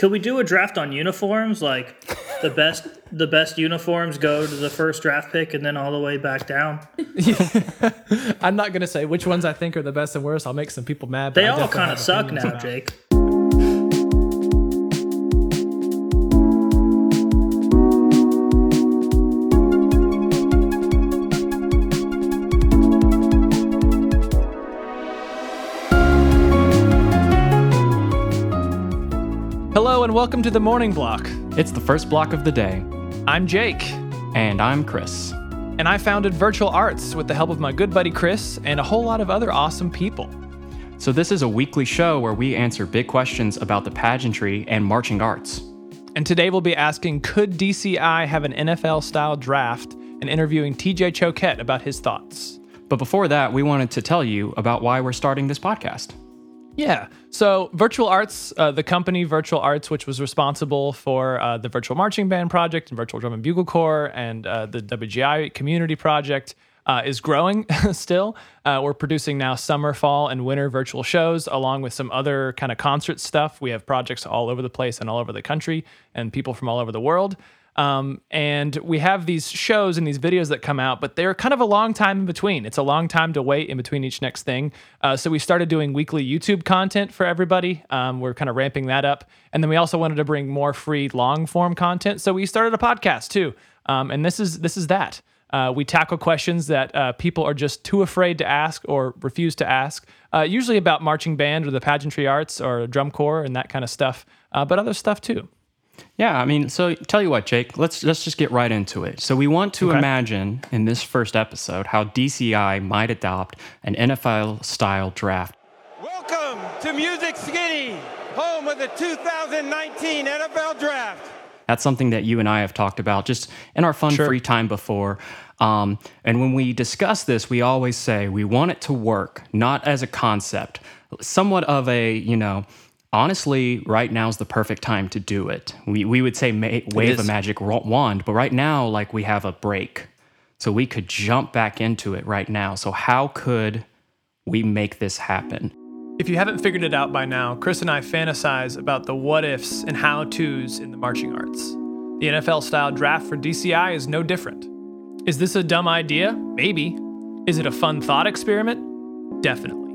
Could we do a draft on uniforms? Like the best the best uniforms go to the first draft pick and then all the way back down. I'm not gonna say which ones I think are the best and worst. I'll make some people mad. They all kind of suck now, Jake. And welcome to the morning block. It's the first block of the day, I'm Jake, and I'm Chris. and I founded Virtual Arts with the help of my good buddy Chris and a whole lot of other awesome people. So, this is a weekly show where we answer big questions about the pageantry and marching arts. And today we'll be asking Could DCI have an NFL style draft and interviewing TJ Choquette about his thoughts? But before that, we wanted to tell you about why we're starting this podcast. Yeah. So, Virtual Arts, uh, the company Virtual Arts, which was responsible for uh, the Virtual Marching Band Project and Virtual Drum and Bugle Corps and uh, the WGI Community Project, uh, is growing still. Uh, we're producing now summer, fall, and winter virtual shows, along with some other kind of concert stuff. We have projects all over the place and all over the country, and people from all over the world. Um, and we have these shows and these videos that come out, but they're kind of a long time in between. It's a long time to wait in between each next thing. Uh, so we started doing weekly YouTube content for everybody. Um, we're kind of ramping that up. And then we also wanted to bring more free long form content. So we started a podcast too. Um, and this is this is that. Uh, we tackle questions that uh, people are just too afraid to ask or refuse to ask, uh, usually about marching band or the pageantry arts or drum corps and that kind of stuff, uh, but other stuff too. Yeah, I mean, so tell you what, Jake, let's let's just get right into it. So we want to Okay. imagine in this first episode how DCI might adopt an NFL style draft. Welcome to Music City, home of the 2019 NFL Draft. That's something that you and I have talked about just in our fun Sure. free time before. Um, and when we discuss this, we always say we want it to work, not as a concept, somewhat of a, you know, honestly, right now is the perfect time to do it. We, we would say ma- wave a magic wand, but right now, like we have a break. So we could jump back into it right now. So, how could we make this happen? If you haven't figured it out by now, Chris and I fantasize about the what ifs and how to's in the marching arts. The NFL style draft for DCI is no different. Is this a dumb idea? Maybe. Is it a fun thought experiment? Definitely.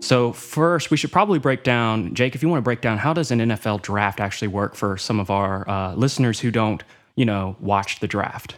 So first, we should probably break down, Jake. If you want to break down, how does an NFL draft actually work for some of our uh, listeners who don't, you know, watch the draft?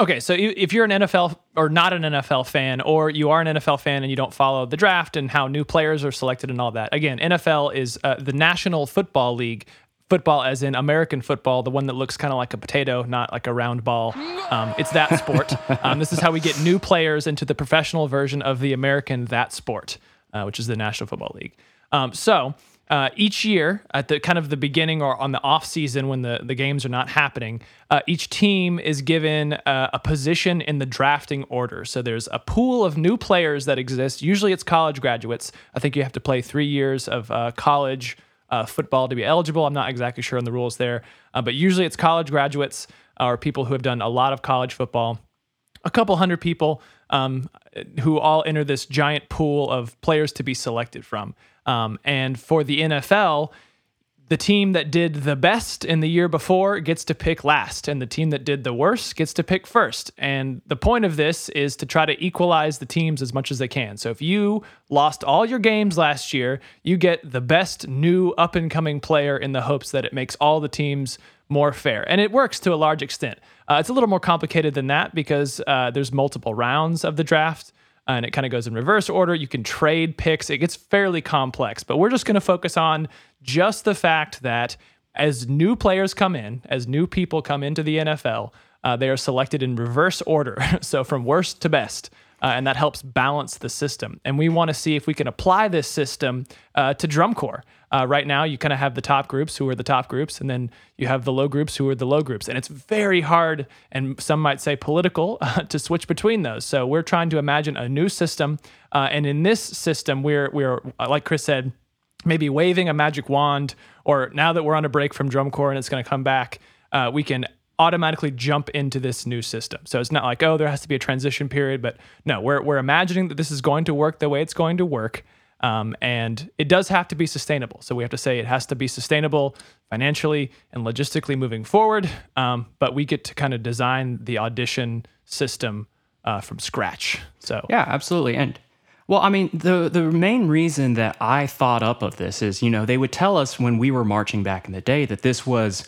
Okay, so if you're an NFL or not an NFL fan, or you are an NFL fan and you don't follow the draft and how new players are selected and all that, again, NFL is uh, the National Football League. Football, as in American football, the one that looks kind of like a potato, not like a round ball. Um, it's that sport. um, this is how we get new players into the professional version of the American that sport, uh, which is the National Football League. Um, so uh, each year, at the kind of the beginning or on the off season when the, the games are not happening, uh, each team is given uh, a position in the drafting order. So there's a pool of new players that exist. Usually it's college graduates. I think you have to play three years of uh, college football to be eligible. I'm not exactly sure on the rules there, but usually it's college graduates or people who have done a lot of college football a couple hundred people um, who all enter this giant pool of players to be selected from. Um, and for the NFL, the team that did the best in the year before gets to pick last, and the team that did the worst gets to pick first. And the point of this is to try to equalize the teams as much as they can. So if you lost all your games last year, you get the best new up and coming player in the hopes that it makes all the teams more fair. And it works to a large extent. Uh, it's a little more complicated than that because uh, there's multiple rounds of the draft and it kind of goes in reverse order. You can trade picks. It gets fairly complex, but we're just going to focus on just the fact that as new players come in, as new people come into the NFL, uh, they are selected in reverse order. so from worst to best. Uh, and that helps balance the system. And we want to see if we can apply this system uh, to drum corps. Uh, right now, you kind of have the top groups who are the top groups, and then you have the low groups who are the low groups. And it's very hard, and some might say political, to switch between those. So we're trying to imagine a new system. Uh, and in this system, we're, we're uh, like Chris said, maybe waving a magic wand, or now that we're on a break from drum corps and it's going to come back, uh, we can automatically jump into this new system. So it's not like, oh, there has to be a transition period, but no, we're, we're imagining that this is going to work the way it's going to work. Um, and it does have to be sustainable. So we have to say it has to be sustainable financially and logistically moving forward. Um, but we get to kind of design the audition system uh, from scratch. So Yeah, absolutely. And well, I mean, the the main reason that I thought up of this is, you know, they would tell us when we were marching back in the day that this was,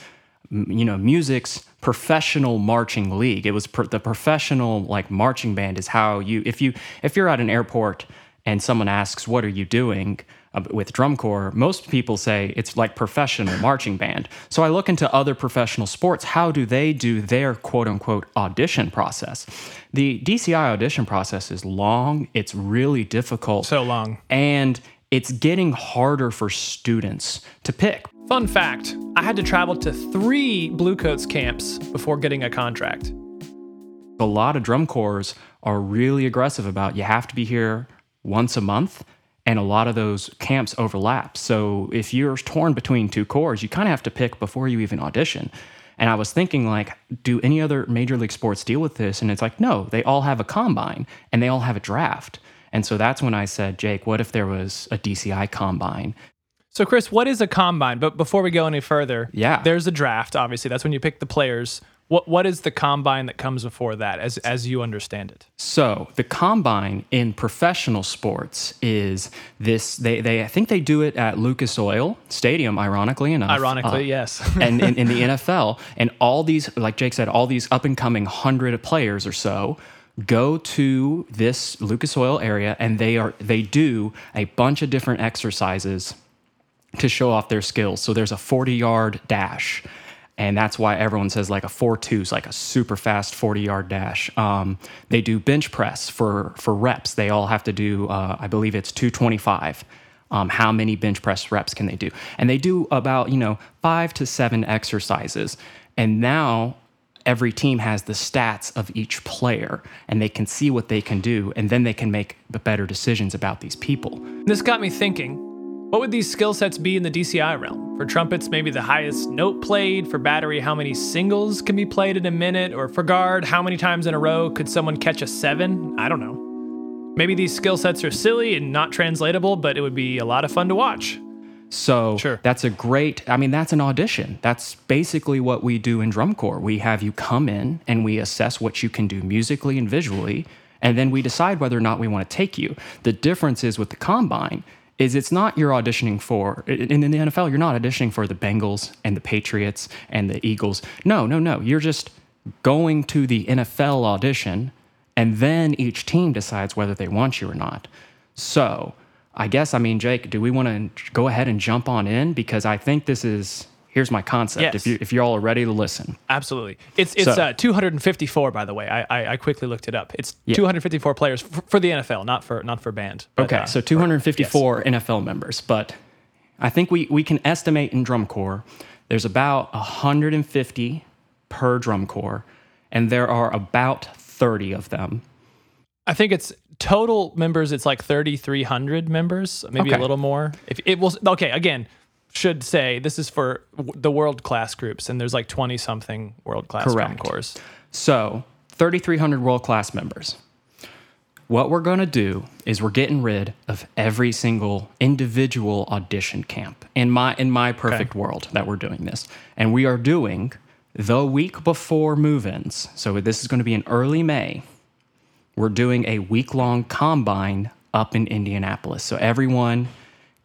you know, music's professional marching league. It was pr- the professional like marching band is how you if you if you're at an airport and someone asks, "What are you doing?" uh, with drum corps, most people say it's like professional marching band. So I look into other professional sports. How do they do their quote unquote audition process? The DCI audition process is long, it's really difficult. So long. And it's getting harder for students to pick. Fun fact I had to travel to three Bluecoats camps before getting a contract. A lot of drum corps are really aggressive about you have to be here once a month and a lot of those camps overlap. So if you're torn between two corps, you kind of have to pick before you even audition. And I was thinking like, do any other major league sports deal with this? And it's like, no, they all have a combine and they all have a draft. And so that's when I said, Jake, what if there was a DCI combine? So, Chris, what is a combine? But before we go any further, Yeah. there's a draft. Obviously, that's when you pick the players. What what is the combine that comes before that, as as you understand it? So the combine in professional sports is this. They, they I think they do it at Lucas Oil Stadium. Ironically enough, Ironically, Uh, yes. and in, in the NFL, and all these, like Jake said, all these up and coming hundred players or so go to this Lucas Oil area, and they are they do a bunch of different exercises to show off their skills. So there's a 40 yard dash. And that's why everyone says like a 4 2 is like a super fast 40 yard dash. Um, they do bench press for, for reps. They all have to do, uh, I believe it's 225. Um, how many bench press reps can they do? And they do about, you know, five to seven exercises. And now every team has the stats of each player and they can see what they can do. And then they can make the better decisions about these people. This got me thinking what would these skill sets be in the DCI realm? For trumpets, maybe the highest note played. For battery, how many singles can be played in a minute? Or for guard, how many times in a row could someone catch a seven? I don't know. Maybe these skill sets are silly and not translatable, but it would be a lot of fun to watch. So Sure. that's a great, I mean, that's an audition. That's basically what we do in drum corps. We have you come in and we assess what you can do musically and visually, and then we decide whether or not we want to take you. The difference is with the combine is it's not you're auditioning for in, in the NFL, you're not auditioning for the Bengals and the Patriots and the Eagles. No, no, no. You're just going to the NFL audition and then each team decides whether they want you or not. So, I guess I mean, Jake, do we want to go ahead and jump on in because I think this is here's my concept. Yes. If you if you all are ready to listen, Absolutely. It's it's So- uh, 254, by the way. I, I I quickly looked it up. It's Yeah. 254 players f- for the NFL, not for not for band. But, okay. uh, so 254 NFL members, but I think we we can estimate in drum corps there's about 150 per drum corps, and there are about 30 of them. I think it's total members. It's like 3,300 members, maybe a little more. If it was okay, again, should say this is for w- the world class groups, and there's like 20 something world class corps. So, 3,300 world class members. What we're going to do is we're getting rid of every single individual audition camp in my in my perfect world that we're doing this. And we are doing the week before move-ins. So this is going to be in early May. We're doing a week-long combine up in Indianapolis. So everyone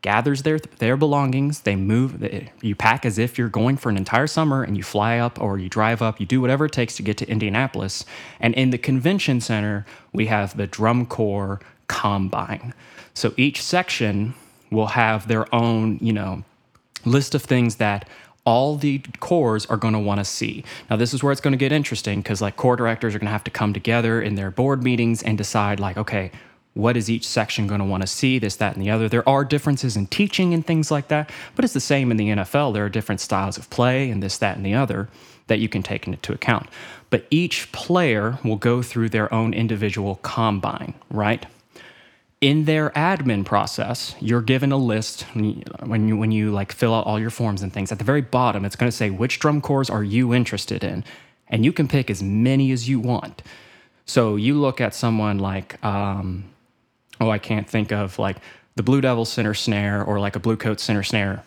gathers their their belongings. They move. You pack as if you're going for an entire summer, and you fly up or you drive up. You do whatever it takes to get to Indianapolis. And in the convention center, we have the drum corps combine. So each section will have their own, you know, list of things that all the corps are going to want to see. Now, this is where it's going to get interesting because, like, corps directors are going to have to come together in their board meetings and decide, like, okay, what is each section going to want to see, this, that, and the other. There are differences in teaching and things like that, but it's the same in the NFL. There are different styles of play and this, that, and the other that you can take into account. But each player will go through their own individual combine, right? In their admin process, you're given a list when you, when you like fill out all your forms and things. At the very bottom, it's going to say which drum corps are you interested in, and you can pick as many as you want. So you look at someone like, um, oh, I can't think of like the Blue Devil center snare or like a Blue Coat center snare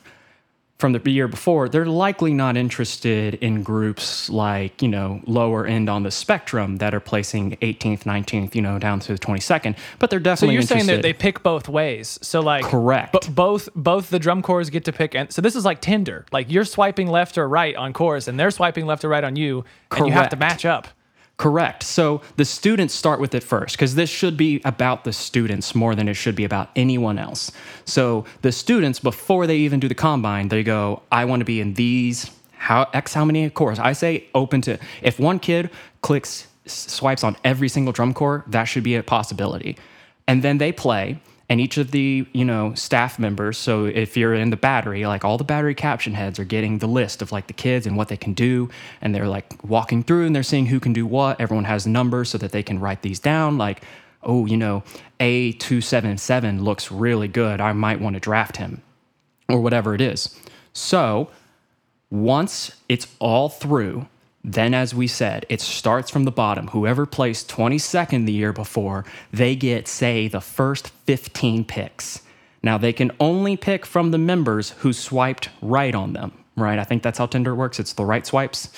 from the year before, they're likely not interested in groups like, you know, lower end on the spectrum that are placing 18th, 19th, you know, down to the 22nd. But they're definitely. So you're saying that they pick both ways. So like Correct. bo- both both the drum corps get to pick and so this is like Tinder. Like you're swiping left or right on chorus and they're swiping left or right on you and you have to match up. Correct. So the students start with it first because this should be about the students more than it should be about anyone else. So the students, before they even do the combine, they go, I want to be in these how X how many corps. I say open to if one kid clicks swipes on every single drum corps, that should be a possibility. And then they play and each of the you know staff members so if you're in the battery like all the battery caption heads are getting the list of like the kids and what they can do and they're like walking through and they're seeing who can do what. Everyone has numbers so that they can write these down like oh you know a277 looks really good. I might want to draft him or whatever it is. So once it's all through, then as we said, it starts from the bottom. Whoever placed 22nd the year before, they get, say, the first 15 picks. Now they can only pick from the members who swiped right on them, right? I think that's how Tinder works. It's the right swipes.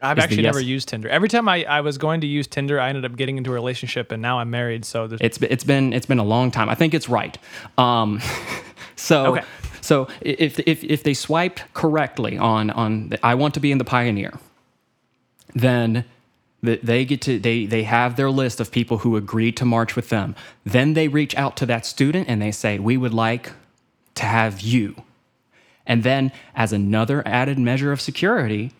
I've actually yes- never used Tinder. Every time I, I was going to use Tinder, I ended up getting into a relationship and now I'm married. So there's It's it's been it's been a long time. I think it's right. Um, so Okay. so if if if they swiped correctly on on the, I want to be in the Pioneer, then they get to they they have their list of people who agreed to march with them. Then they reach out to that student and they say, "We would like to have you." And then as another added measure of security,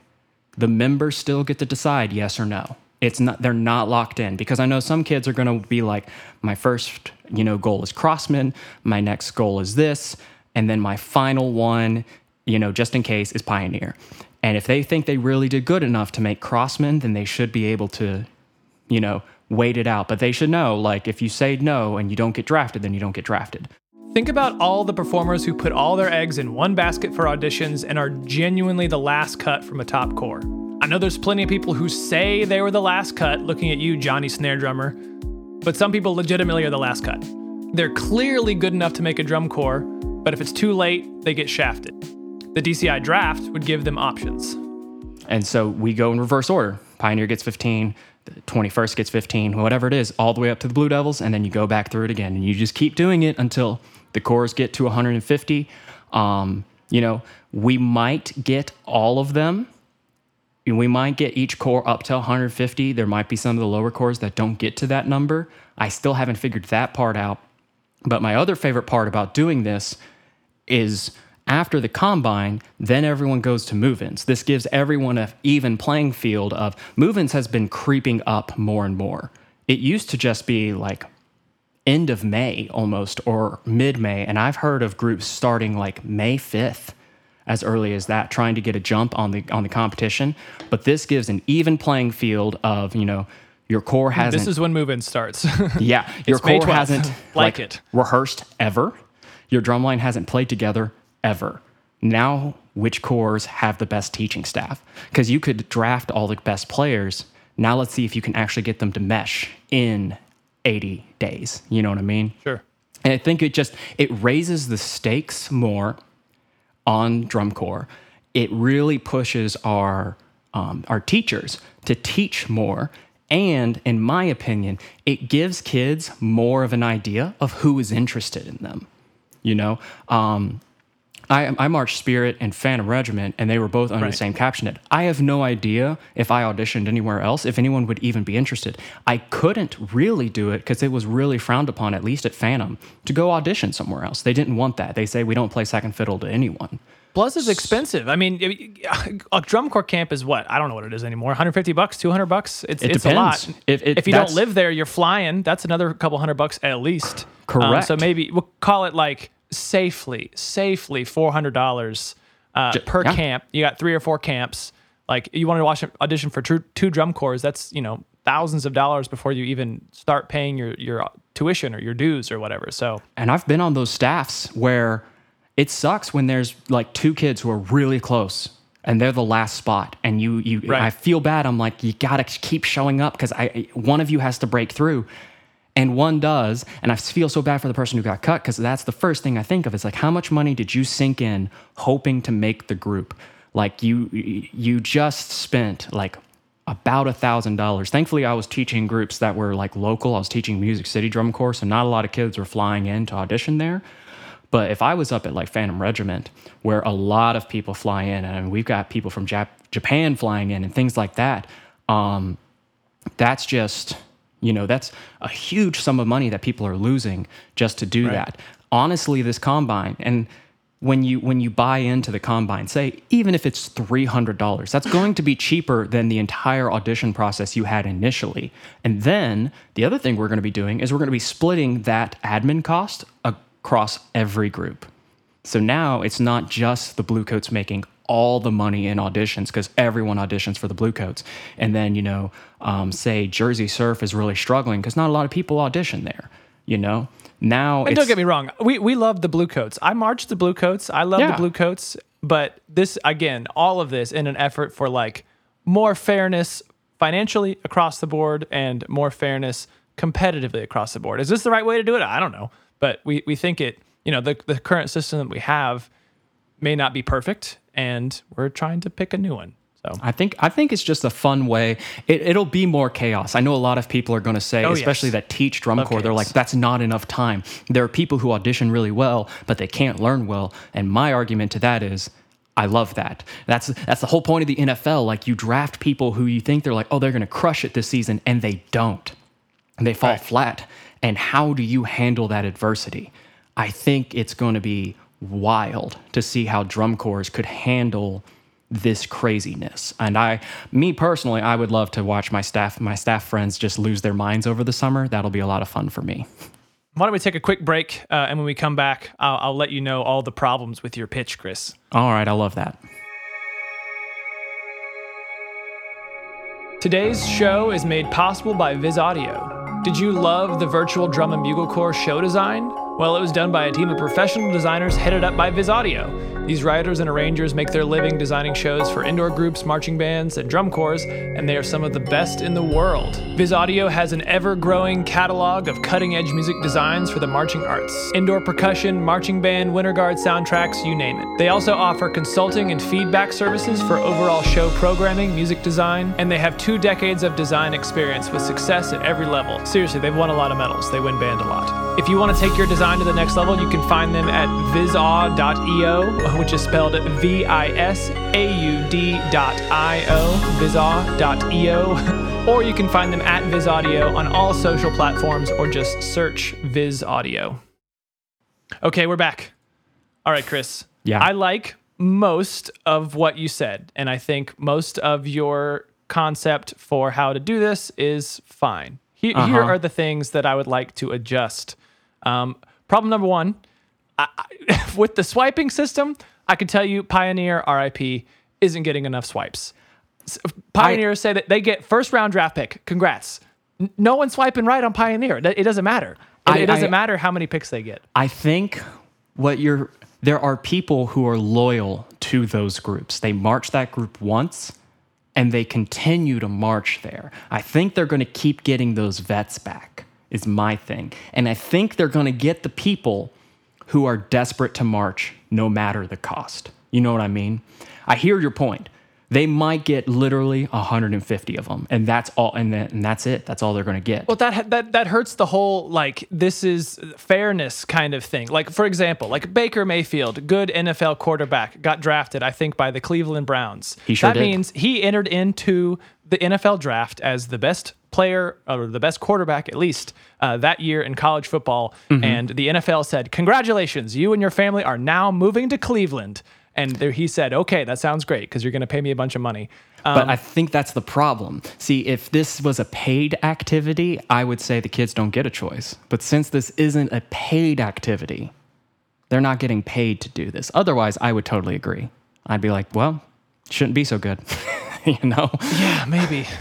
the members still get to decide yes or no. It's not they're not locked in because I know some kids are going to be like my first, you know, goal is Crossmen, my next goal is this, and then my final one, you know, just in case is Pioneer. And if they think they really did good enough to make Crossmen, then they should be able to, you know, wait it out. But they should know like if you say no and you don't get drafted, then you don't get drafted. Think about all the performers who put all their eggs in one basket for auditions and are genuinely the last cut from a top corps. I know there's plenty of people who say they were the last cut, looking at you, Johnny Snare Drummer, but some people legitimately are the last cut. They're clearly good enough to make a drum corps, but if it's too late, they get shafted. The DCI draft would give them options. And so we go in reverse order. Pioneer gets 15, the 21st gets 15, whatever it is, all the way up to the Blue Devils, and then you go back through it again. And you just keep doing it until the corps get to 150. Um, you know, we might get all of them. We might get each corps up to 150. There might be some of the lower corps that don't get to that number. I still haven't figured that part out. But my other favorite part about doing this is after the combine, then everyone goes to move-ins. This gives everyone an even playing field of move-ins has been creeping up more and more. It used to just be like end of May almost or mid-May, and I've heard of groups starting like May 5th as early as that trying to get a jump on the on the competition, but this gives an even playing field of, you know, your corps hasn't This is when move in starts. yeah, your corps hasn't Like it. rehearsed ever. Your drumline hasn't played together ever. Now, which corps have the best teaching staff? Because you could draft all the best players. Now let's see if you can actually get them to mesh in 80 days. You know what I mean? sure. And I think it just it raises the stakes more on drum corps. It really pushes our um, our teachers to teach more, and in my opinion, it gives kids more of an idea of who is interested in them. You know, um, I, I marched Spirit and Phantom Regiment, and they were both under Right. the same captionet. I have no idea if I auditioned anywhere else, if anyone would even be interested. I couldn't really do it because it was really frowned upon, at least at Phantom, to go audition somewhere else. They didn't want that. They say we don't play second fiddle to anyone. Plus, it's expensive. I mean, a drum corps camp is what? I don't know what it is anymore. 150 bucks, 200 bucks. It's It it's a lot. If- it- you don't live there, you're flying. That's another couple hundred bucks at least. Um, Correct. so maybe we'll call it like safely, safely 400 dollars uh, per yeah. camp. You got three or four camps. Like you wanted to watch an audition for two, two drum corps. That's you know thousands of dollars before you even start paying your your tuition or your dues or whatever. So And I've been on those staffs where it sucks when there's like two kids who are really close and they're the last spot and you you Right. I feel bad I'm like you got to keep showing up cuz I one of you has to break through And one does, and I feel so bad for the person who got cut because that's the first thing I think of. It's like, how much money did you sink in hoping to make the group? Like you, you just spent like about a thousand dollars. Thankfully, I was teaching groups that were like local. I was teaching Music City Drum Corps, so not a lot of kids were flying in to audition there. But if I was up at like Phantom Regiment, where a lot of people fly in, and we've got people from Jap- Japan flying in and things like that, um, that's just you know that's a huge sum of money that people are losing just to do right. that. Honestly, this combine and when you when you buy into the combine say even if it's $300 that's going to be cheaper than the entire audition process you had initially and then the other thing we're going to be doing is we're going to be splitting that admin cost across every group so now it's not just the bluecoats making all the money in auditions because everyone auditions for the bluecoats and then you know um, say Jersey Surf is really struggling because not a lot of people audition there you know now, and don't get me wrong, we we love the Bluecoats. I marched the Bluecoats. I love yeah. the Bluecoats. But this again, all of this in an effort for like more fairness financially across the board and more fairness competitively across the board. Is this the right way to do it? I don't know, but we we think it. You know, the the current system that we have may not be perfect, and we're trying to pick a new one. So I think I think it's just a fun way. It, will be more chaos. I know a lot of people are going to say, oh, especially yes. that teach drum Love corps, chaos. they're like, that's not enough time. There are people who audition really well, but they can't learn well. And my argument to that is, I love that. That's that's the whole point of the NFL. Like you draft people who you think they're like, oh, they're going to crush it this season, and they don't, and they fall right. flat. And how do you handle that adversity? I think it's going to be wild to see how drum corps could handle this craziness. And I, me personally, I would love to watch my staff, my staff friends just lose their minds over the summer. That'll be a lot of fun for me. Why don't we take a quick break? Uh, and when we come back, I'll, I'll let you know all the problems with your pitch, Chris. All right, I love that. Today's show is made possible by Visaudio. Did you love the virtual drum and bugle corps show design? Well, it was done by a team of professional designers headed up by Visaudio. These writers and arrangers make their living designing shows for indoor groups, marching bands, and drum corps, and they are some of the best in the world. Visaudio has an ever growing catalog of cutting edge music designs for the marching arts indoor percussion, marching band, winter guard soundtracks, you name it. They also offer consulting and feedback services for overall show programming, music design, and they have two decades of design experience with success at every level. Seriously, they've won a lot of medals, they win band a lot. If you want to take your design to the next level, you can find them at visaud.io which is spelled V I S A U D dot I O, visaud.io, or you can find them at Visaudio on all social platforms or just search Visaudio. Okay, we're back. All right, Chris. Yeah. I like most of what you said, and I think most of your concept for how to do this is fine. Here, uh-huh. here are the things that I would like to adjust. Um, problem number one I, with the swiping system, I can tell you Pioneer RIP isn't getting enough swipes. Uh, Pioneers say that they get first round draft pick. Congrats. No one's swiping right on Pioneer. It doesn't matter. It, I, it doesn't I, matter how many picks they get. I think what you're there are people who are loyal to those groups. They march that group once and they continue to march there. I think they're going to keep getting those vets back, is my thing. And I think they're going to get the people who are desperate to march no matter the cost. You know what I mean? I hear your point. They might get literally 150 of them, and that's all, and, and that's it. That's all they're going to get. Well, that that that hurts the whole like this is fairness kind of thing. Like for example, like Baker Mayfield, good NFL quarterback, got drafted, I think, by the Cleveland Browns. He sure that did. means he entered into the NFL draft as the best player or the best quarterback, at least uh, that year in college football. Mm-hmm. And the NFL said, Congratulations, you and your family are now moving to Cleveland. And there, he said, Okay, that sounds great because you're going to pay me a bunch of money. Um, but I think that's the problem. See, if this was a paid activity, I would say the kids don't get a choice. But since this isn't a paid activity, they're not getting paid to do this. Otherwise, I would totally agree. I'd be like, well, shouldn't be so good, you know? Yeah, maybe.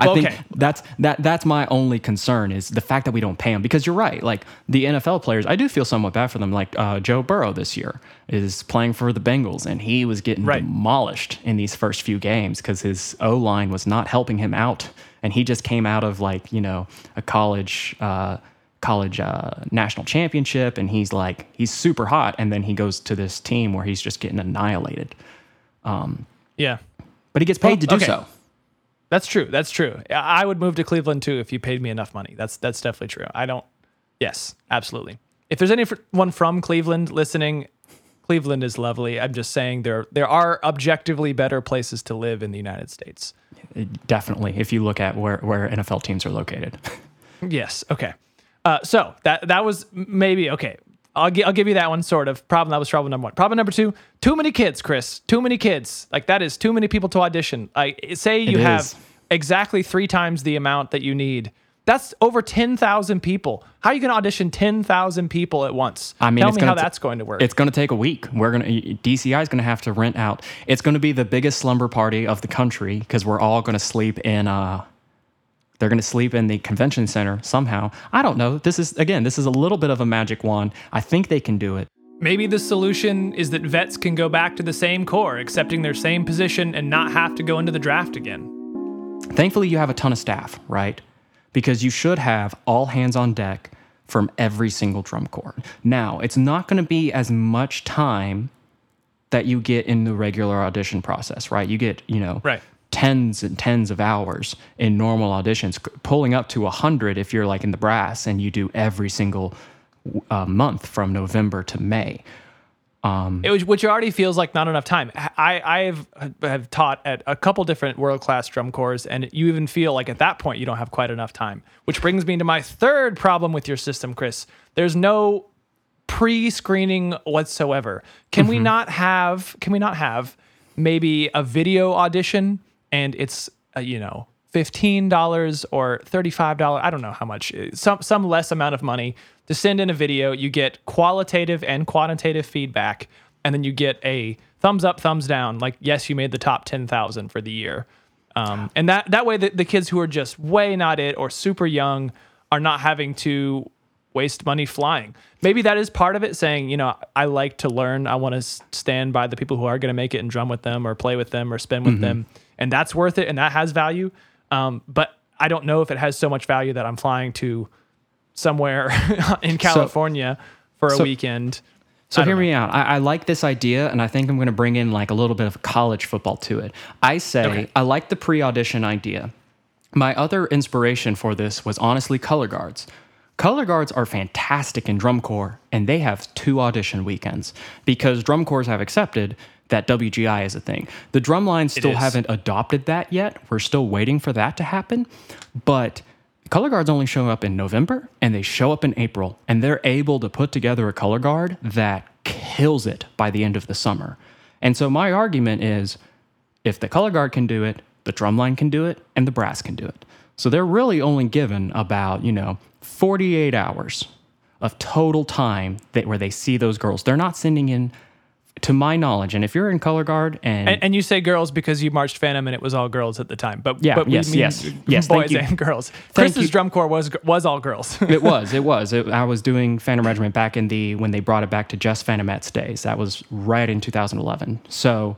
I think that's that that's my only concern is the fact that we don't pay them because you're right. Like the NFL players, I do feel somewhat bad for them. Like uh, Joe Burrow this year is playing for the Bengals, and he was getting Right. demolished in these first few games because his O line was not helping him out, and he just came out of like you know a college. Uh, college uh, national championship and he's like he's super hot and then he goes to this team where he's just getting annihilated Yeah. But he gets paid to do okay. so That's true. That's true. I I would move to Cleveland too if you paid me enough money. That's that's definitely true. I don't. Yes, absolutely. If there's anyone from Cleveland listening, Cleveland is lovely. I'm just saying there there are objectively better places to live in the United States. definitely if you look at where, where nfl teams are located Yes. Okay. Uh, so that that was maybe okay. I'll, gi- I'll give you that one sort of problem. That was problem number one. Problem number two: too many kids, Chris. Too many kids. Like that is too many people to audition. Like say you It have is. exactly three times the amount that you need. That's over ten thousand people. How are you going to audition ten thousand people at once? I mean, tell me how t- that's going to work. It's going to take a week. We're going to DCI is going to have to rent out. It's going to be the biggest slumber party of the country because we're all going to sleep in. Uh, they're going to sleep in the convention center somehow. I don't know. This is again. This is a little bit of a magic wand. I think they can do it. Maybe the solution is that vets can go back to the same corps, accepting their same position, and not have to go into the draft again. Thankfully, you have a ton of staff, right? Because you should have all hands on deck from every single drum corps. Now, it's not going to be as much time that you get in the regular audition process, right? You get, you know, Right. Tens and tens of hours in normal auditions, pulling up to 100 if you're like in the brass and you do every single uh, month from November to May. Um, it was, which already feels like not enough time. I I have uh, have taught at a couple different world class drum corps, and you even feel like at that point you don't have quite enough time. Which brings me to my third problem with your system, Chris. There's no pre screening whatsoever. Can we mm-hmm. not have? Can we not have maybe a video audition and it's uh, you know fifteen dollars or thirty five dollars? I don't know how much. uh, Some some less amount of money to send in a video. You get qualitative and quantitative feedback, and then you get a thumbs up, thumbs down. Like yes, you made the top ten thousand for the year. Um, and that that way, the, the kids who are just way not it or super young are not having to waste money flying. Maybe that is part of it. Saying, you know, I like to learn. I want to stand by the people who are going to make it and drum with them or play with them or spin with them, and that's worth it and that has value. Um, but I don't know if it has so much value that I'm flying to somewhere in California for a so- weekend. So hear me out. I, I like this idea, and I think I'm going to bring in like a little bit of college football to it. I say Okay. I like the pre-audition idea. My other inspiration for this was honestly color guards. Color guards are fantastic in drum corps, and they have two audition weekends because drum corps have accepted that WGI is a thing. The drum lines still haven't adopted that yet. We're still waiting for that to happen, but color guards only show up in November and they show up in April, and they're able to put together a color guard that kills it by the end of the summer. And so my argument is if the color guard can do it, the drumline can do it, and the brass can do it. So they're really only given about, you know, 48 hours of total time that where they see those girls. They're not sending in to my knowledge, and if you're in color guard and, And, and you say girls because you marched Phantom and it was all girls at the time. But Yeah, but we yes, mean yes, yes, boys and girls. Thank Chris's you. drum corps was was all girls. it was, it was. It, I was doing Phantom Regiment back in the when they brought it back to just Phantomettes days. That was right in 2011. So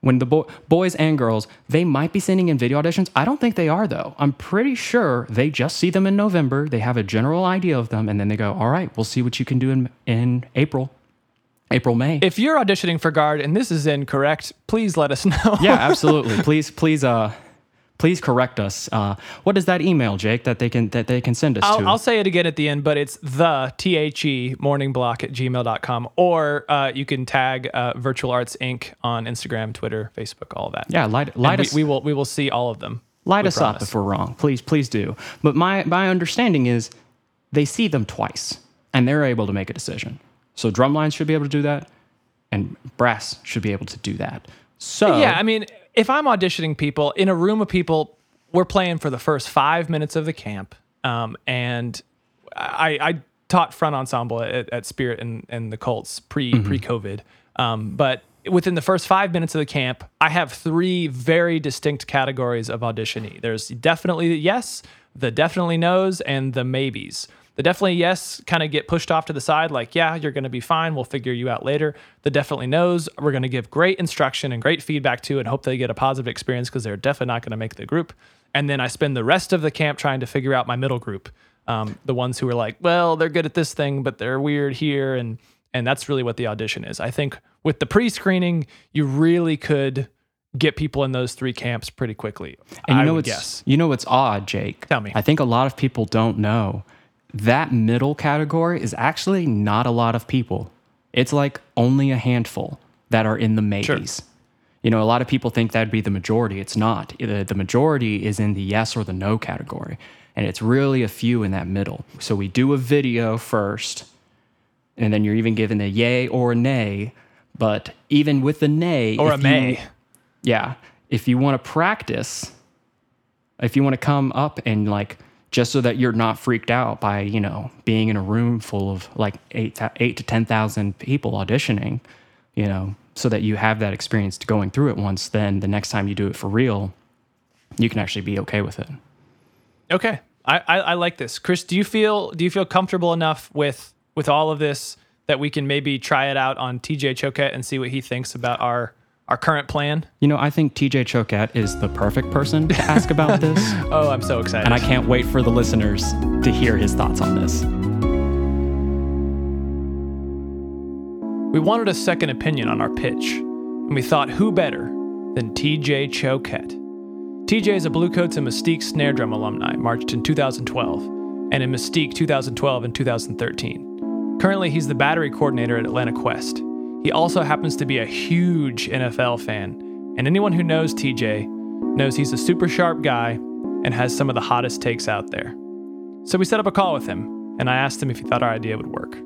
when the bo- boys and girls, they might be sending in video auditions. I don't think they are though. I'm pretty sure they just see them in November. They have a general idea of them, and then they go, "All right, we'll see what you can do in in April, April, May." if you're auditioning for guard and this is incorrect, please let us know. yeah, absolutely. please, please, uh, please correct us. Uh, what is that email, Jake, that they can that they can send us to? I'll, I'll say it again at the end, but it's the T H E morning block at gmail.com. Or uh, you can tag uh, Virtual Arts Inc. on Instagram, Twitter, Facebook, all of that. yeah, light, light us. we will we will see all of them. Light We us up if we're wrong. Please, please do. But my, my understanding is they see them twice and they're able to make a decision. So drumlines should be able to do that and brass should be able to do that. So Yeah, I mean, if I'm auditioning people in a room of people, we're playing for the first five minutes of the camp, um, and I, I taught front ensemble at, at Spirit and, and the Colts pre pre COVID, um, but within the first five minutes of the camp, I have three very distinct categories of auditionee. There's definitely the yes, the definitely no's, and the maybes. The definitely yes kind of get pushed off to the side, like, yeah, you're going to be fine. We'll figure you out later. The definitely no's, we're going to give great instruction and great feedback to and hope they get a positive experience because they're definitely not going to make the group. And then I spend the rest of the camp trying to figure out my middle group. Um, the ones who are like, well, they're good at this thing, but they're weird here. And, and that's really what the audition is. I think with the pre screening, you really could get people in those three camps pretty quickly. And you I know what's guess. you know what's odd, Jake? Tell me. I think a lot of people don't know that middle category is actually not a lot of people. It's like only a handful that are in the maybes. You know, a lot of people think that'd be the majority. It's not. The, the majority is in the yes or the no category. And it's really a few in that middle. So we do a video first, and then you're even given a yay or a nay. But even with the nay, Or a you- may. yeah. If you want to practice, if you want to come up and like just so that you're not freaked out by you know being in a room full of like eight eight to ten thousand people auditioning, you know, so that you have that experience going through it once. Then the next time you do it for real, you can actually be okay with it. Okay, I, I, I like this, Chris. Do you feel do you feel comfortable enough with with all of this that we can maybe try it out on TJ Choquette and see what he thinks about our our current plan? You know, I think TJ Choquette is the perfect person to ask about this, Oh, I'm so excited! and I can't wait for the listeners to hear his thoughts on this. We wanted a second opinion on our pitch, and we thought who better than TJ Choquette. TJ is a Bluecoats and Mystique snare drum alumni, marched in 2012, and in Mystique 2012 and 2013. Currently, he's the battery coordinator at Atlanta Quest. He also happens to be a huge NFL fan, and anyone who knows TJ knows he's a super sharp guy and has some of the hottest takes out there. So we set up a call with him, and I asked him if he thought our idea would work.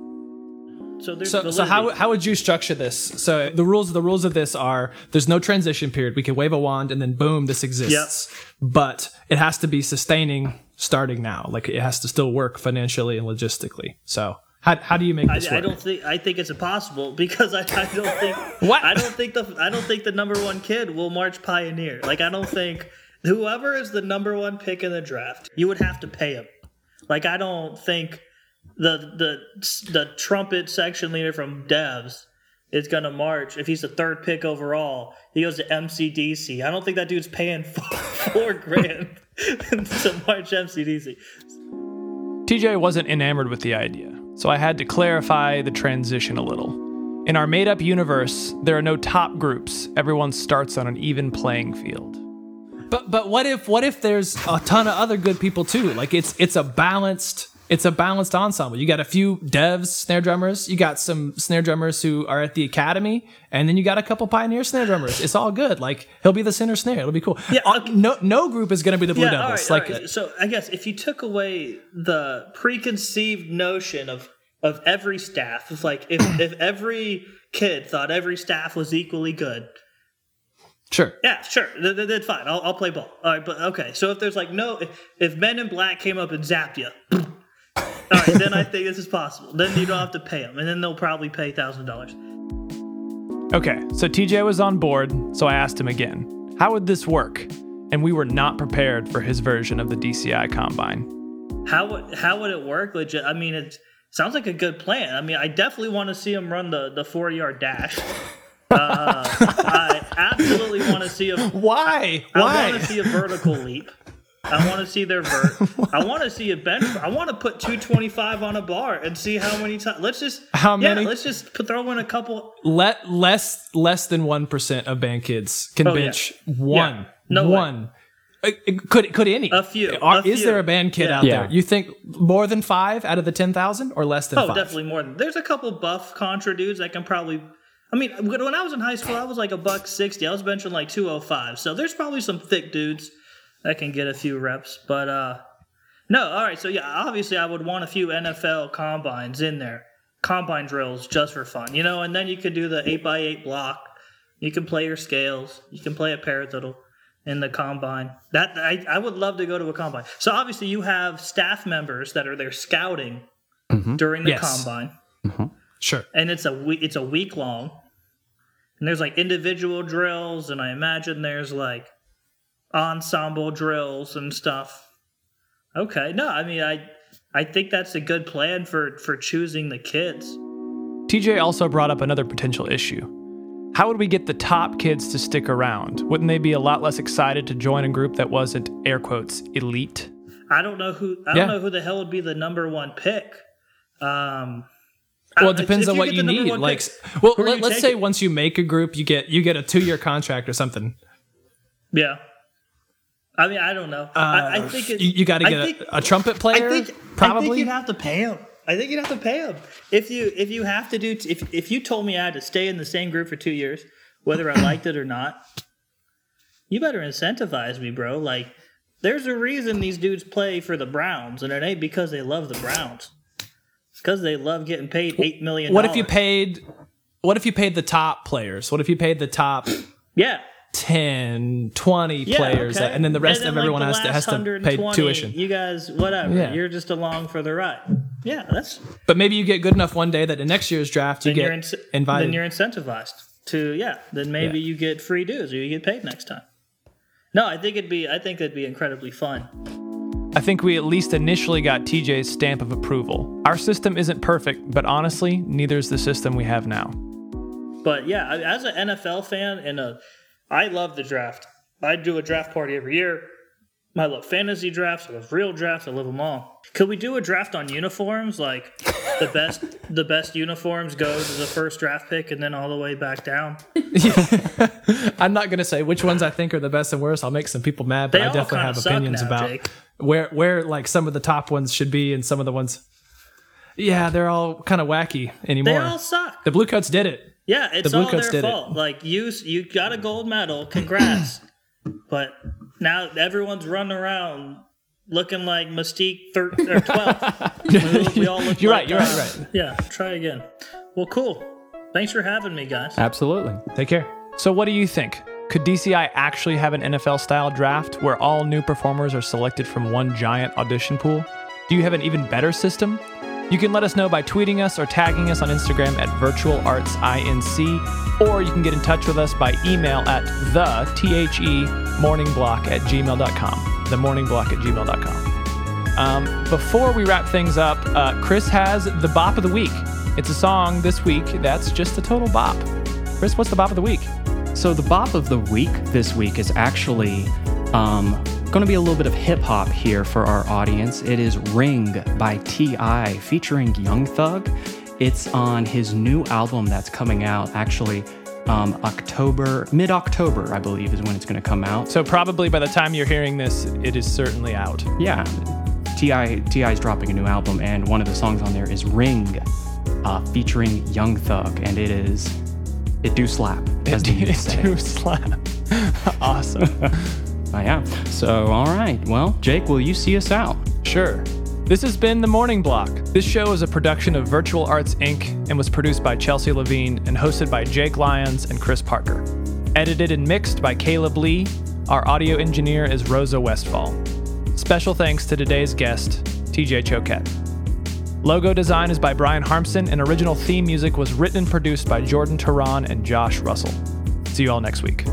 So there's So, so how, how would you structure this? So the rules the rules of this are there's no transition period. We can wave a wand and then boom, this exists. But it has to be sustaining starting now. Like it has to still work financially and logistically. So how, how do you make I, this I work? don't think I think it's impossible because I, I don't think What? I don't think the I don't think the number one kid will march pioneer. Like I don't think whoever is the number one pick in the draft, you would have to pay him. Like I don't think the the the trumpet section leader from Devs is gonna march if he's the third pick overall. He goes to MCDC. I don't think that dude's paying four, four grand to march MCDC. TJ wasn't enamored with the idea, so I had to clarify the transition a little. In our made up universe, there are no top groups. Everyone starts on an even playing field. But but what if what if there's a ton of other good people too? Like it's it's a balanced it's a balanced ensemble. You got a few devs, snare drummers, you got some snare drummers who are at the academy, and then you got a couple pioneer snare drummers. It's all good. Like he'll be the center snare. It'll be cool. Yeah, Uh, okay. No no group is gonna be the Blue yeah, Devils. right, like right. so I guess if you took away the preconceived notion of of every staff, it's like if if every kid thought every staff was equally good, sure. yeah, sure, th- th- then fine, I'll, I'll play ball. All right, but okay, so if there's like no, if, if Men in Black came up and zapped you. All right, then I think this is possible. Then you don't have to pay them, and then they'll probably pay thousand dollars. Okay, so TJ was on board, so I asked him again, how would this work? And we were not prepared for his version of the DCI combine. How would how would it work? Legit. I mean, it sounds like a good plan. I mean, I definitely want to see him run the the four yard dash. Uh, I absolutely want to see him. Why? Why? I want to see a vertical leap. I want to see their vert. I want to see a bench. I want to put 225 on a bar and see how many times. Let's just How many? yeah, let's just put, throw in a couple. Let less less than one percent of band kids can Oh, yeah. bench one. No one. Uh, Could could any? A few, Are- a is few. there a band kid Yeah. out Yeah. there? You think more than five out of the ten thousand, or less than Oh, five? definitely more than. There's a couple buff contra dudes that can probably. I mean, when when I was in high school, I was like a buck sixty. I was benching like 205. So there's probably some thick dudes that can get a few reps. But uh no, all right. So yeah, obviously I would want a few NFL combines in there, combine drills just for fun, you know. And then you could do the eight by eight block. You can play your scales. You can play a paradiddle in the combine. That I, I would love to go to a combine. So obviously you have staff members that are there scouting during the Yes. combine Sure. and it's a week it's a week long And there's like individual drills, and I imagine there's like ensemble drills and stuff. Okay, no, I mean I I think that's a good plan for for choosing the kids. TJ also brought up another potential issue. How would we get the top kids to stick around? Wouldn't they be a lot less excited to join a group that wasn't air quotes elite? I don't know who I Yeah. don't know who the hell would be the number one pick. Um, Well, it depends if on what you need. Like, pick, well, let, let's say once you make a group, you get you get a two year contract or something. yeah. I mean, I don't know. I, I think it, Uh, you, got to get think- a, a trumpet player. I think I think you'd have to pay him. I think you'd have to pay him if you if you have to do t- if if you told me I had to stay in the same group for two years, whether I liked it or not. You better incentivize me, bro. Like, there's a reason these dudes play for the Browns, and it ain't because they love the Browns. It's because they love getting paid eight million. what if you paid? What if you paid the top players? What if you paid the top Yeah, 10, 20 yeah, players, okay. and then the rest then, of everyone has to has to pay 120, tuition? You guys, whatever. Yeah. You're just along for the ride. Yeah, that's But maybe you get good enough one day that in next year's draft you get invited. Then you're incentivized to yeah. Then maybe Yeah. you get free dues or you get paid next time. No, I think it'd be I think it'd be incredibly fun. I think we at least initially got TJ's stamp of approval. Our system isn't perfect, but honestly, neither is the system we have now. But yeah, as an NFL fan and a, I love the draft. I do a draft party every year. I love fantasy drafts. I love real drafts. I love them all. Could we do a draft on uniforms? Like the best, the best uniforms go to the first draft pick, and then all the way back down. I'm not gonna say which ones I think are the best and worst. I'll make some people mad, but They I definitely have opinions now, about Jake. where where like some of the top ones should be and some of the ones. Yeah, they're all kind of wacky anymore. They all suck. the Bluecoats did it. Yeah, it's Blue all their did it. fault. Like you, you got a gold medal. Congrats. but now everyone's running around looking like Mystique thir- or 12. we, we all look You're like, right, you're right, uh, you're right. Yeah, try again. Well, cool. Thanks for having me, guys. Absolutely. Take care. So, what do you think? Could DCI actually have an NFL style draft where all new performers are selected from one giant audition pool? Do you have an even better system? You can let us know by tweeting us or tagging us on Instagram at virtualartsinc, or you can get in touch with us by email at the T-H-E morningblock at gmail.com. The morningblock at gmail.com. Um, before we wrap things up, uh, Chris has the bop of the week. It's a song this week that's just a total bop. Chris, what's the bop of the week? So the bop of the week this week is actually um, going to be a little bit of hip hop here for our audience. It is "Ring" by T.I. featuring Young Thug. It's on his new album that's coming out actually um, October, mid October, I believe, is when it's going to come out. So probably by the time you're hearing this, it is certainly out. Yeah, T.I. T.I. is dropping a new album, and one of the songs on there is "Ring," uh, featuring Young Thug, and it is it do slap. They used to do slap. awesome. Oh, am. So, all right. Well, Jake, will you see us out? Sure. This has been The Morning Block. This show is a production of Virtual Arts Inc. and was produced by Chelsea Levine and hosted by Jake Lyons and Chris Parker. Edited and mixed by Caleb Lee. Our audio engineer is Rosa Westfall. Special thanks to today's guest, TJ Choquette. Logo design is by Bryan Harmsen, and original theme music was written and produced by Jordan Toran and Josh Russell. See you all next week.